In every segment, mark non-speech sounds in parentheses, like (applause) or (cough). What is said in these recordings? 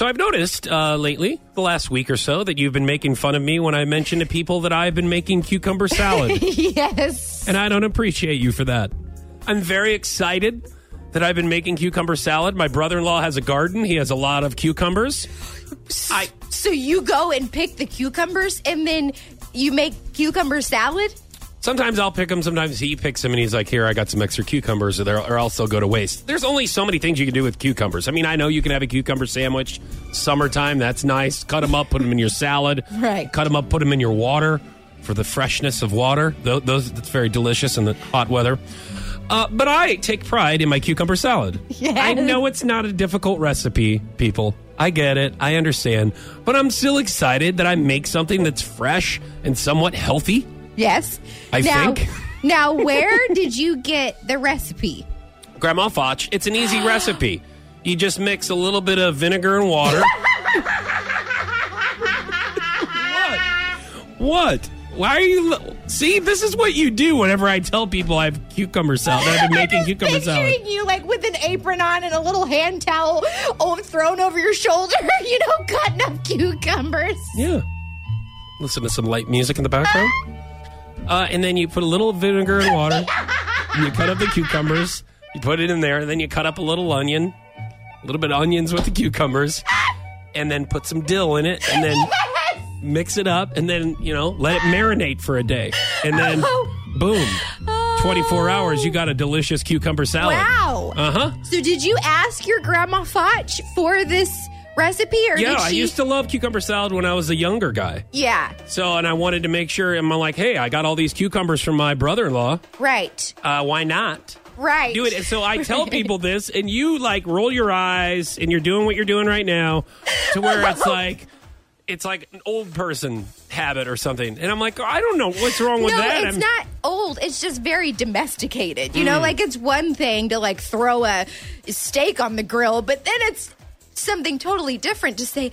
So I've noticed uh, lately, the last week or so, that you've been making fun of me when I mention to people that I've been making cucumber salad. (laughs) yes. and I don't appreciate you for that. I'm very excited that I've been making cucumber salad. My brother in law has a garden, he has a lot of cucumbers. I, So you go and pick the cucumbers and then you make cucumber salad? Sometimes I'll pick them, sometimes he picks them, and he's like, Here, I got some extra cucumbers, or, they're- or else they'll go to waste. There's only so many things you can do with cucumbers. I mean, I know you can have a cucumber sandwich, summertime, that's nice. Cut them up, put them in your salad. (laughs) Right. Cut them up, put them in your water for the freshness of water. Those, those That's very delicious in the hot weather. Uh, but I take pride in my cucumber salad. Yes. I know it's not a difficult recipe, people. I get it. I understand. But I'm still excited that I make something that's fresh and somewhat healthy. Yes. I now, think. now, where (laughs) did you get the recipe? Grandma Foch, it's an easy recipe. You just mix a little bit of vinegar and water. (laughs) what? What? Why are you? lo- See, this is what you do whenever I tell people I have cucumber salad. I've been (laughs) making cucumber salad. picturing you like with an apron on and a little hand towel oh, thrown over your shoulder, you know, cutting up cucumbers. Yeah. Listen to some light music in the background. Ah. Uh, and then you put a little vinegar and water. and you cut up the cucumbers. You put it in there. And then you cut up a little onion. A little bit of onions with the cucumbers. And then put some dill in it. And then mix it up. And then, you know, let it marinate for a day. And then, boom. 24 hours, you got a delicious cucumber salad. Wow. Uh huh. So did you ask your grandma Foch for this recipe or Yeah, did I used to love cucumber salad when I was a younger guy. Yeah, So, and I wanted to make sure, and I'm like, hey, I got all these cucumbers from my brother in law. right. Uh, why not? Right. Do it. So I (laughs) tell people this, and you like roll your eyes, and you're doing what you're doing right now, to (laughs) where it's like, it's like an old person habit or something. And I'm like, I don't know what's wrong with no, that. it's I'm- not old. It's just very domesticated. You know, Mm. like it's one thing to like throw a steak on the grill, but then it's something totally different to say,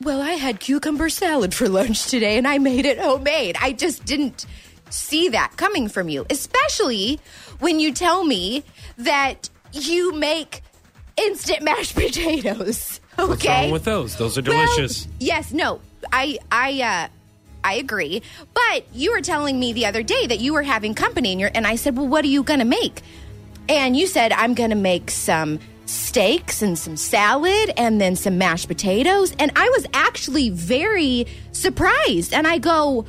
well, I had cucumber salad for lunch today and I made it homemade. I just didn't see that coming from you, especially when you tell me that you make instant mashed (laughs) potatoes. Okay. What's wrong with those? Those are Well, delicious. yes, no, I, I, uh, I agree. But you were telling me the other day that you were having company, and, you're, and I said, "Well, what are you going to make?" And you said, "I'm going to make some steaks and some salad, and then some mashed potatoes." And I was actually very surprised. And I go,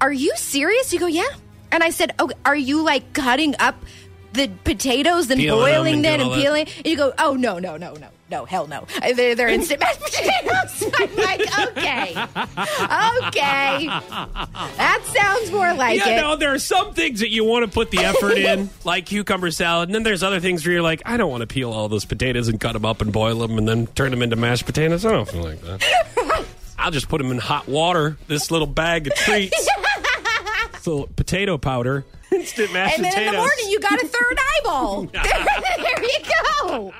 "Are you serious?" You go, "Yeah." And I said, "Oh, are you like cutting up?" The potatoes and Peeling boiling and them doing and peeling. And you go, oh no, no, no, no, no, hell no. Uh, They're, they're instant (laughs) mashed potatoes. (laughs) I'm like, okay, okay, that sounds more like Yeah, it. no, there are some things that you want to put the effort in, (laughs) like cucumber salad, and then there's other things where you're like, I don't want to peel all those potatoes and cut them up and boil them and then turn them into mashed potatoes. I don't feel like that. I'll just put them in hot water. This little bag of treats, little potato powder, instant mashed and then potatoes. in the morning, you got a third eyeball. (laughs) (laughs) there you go.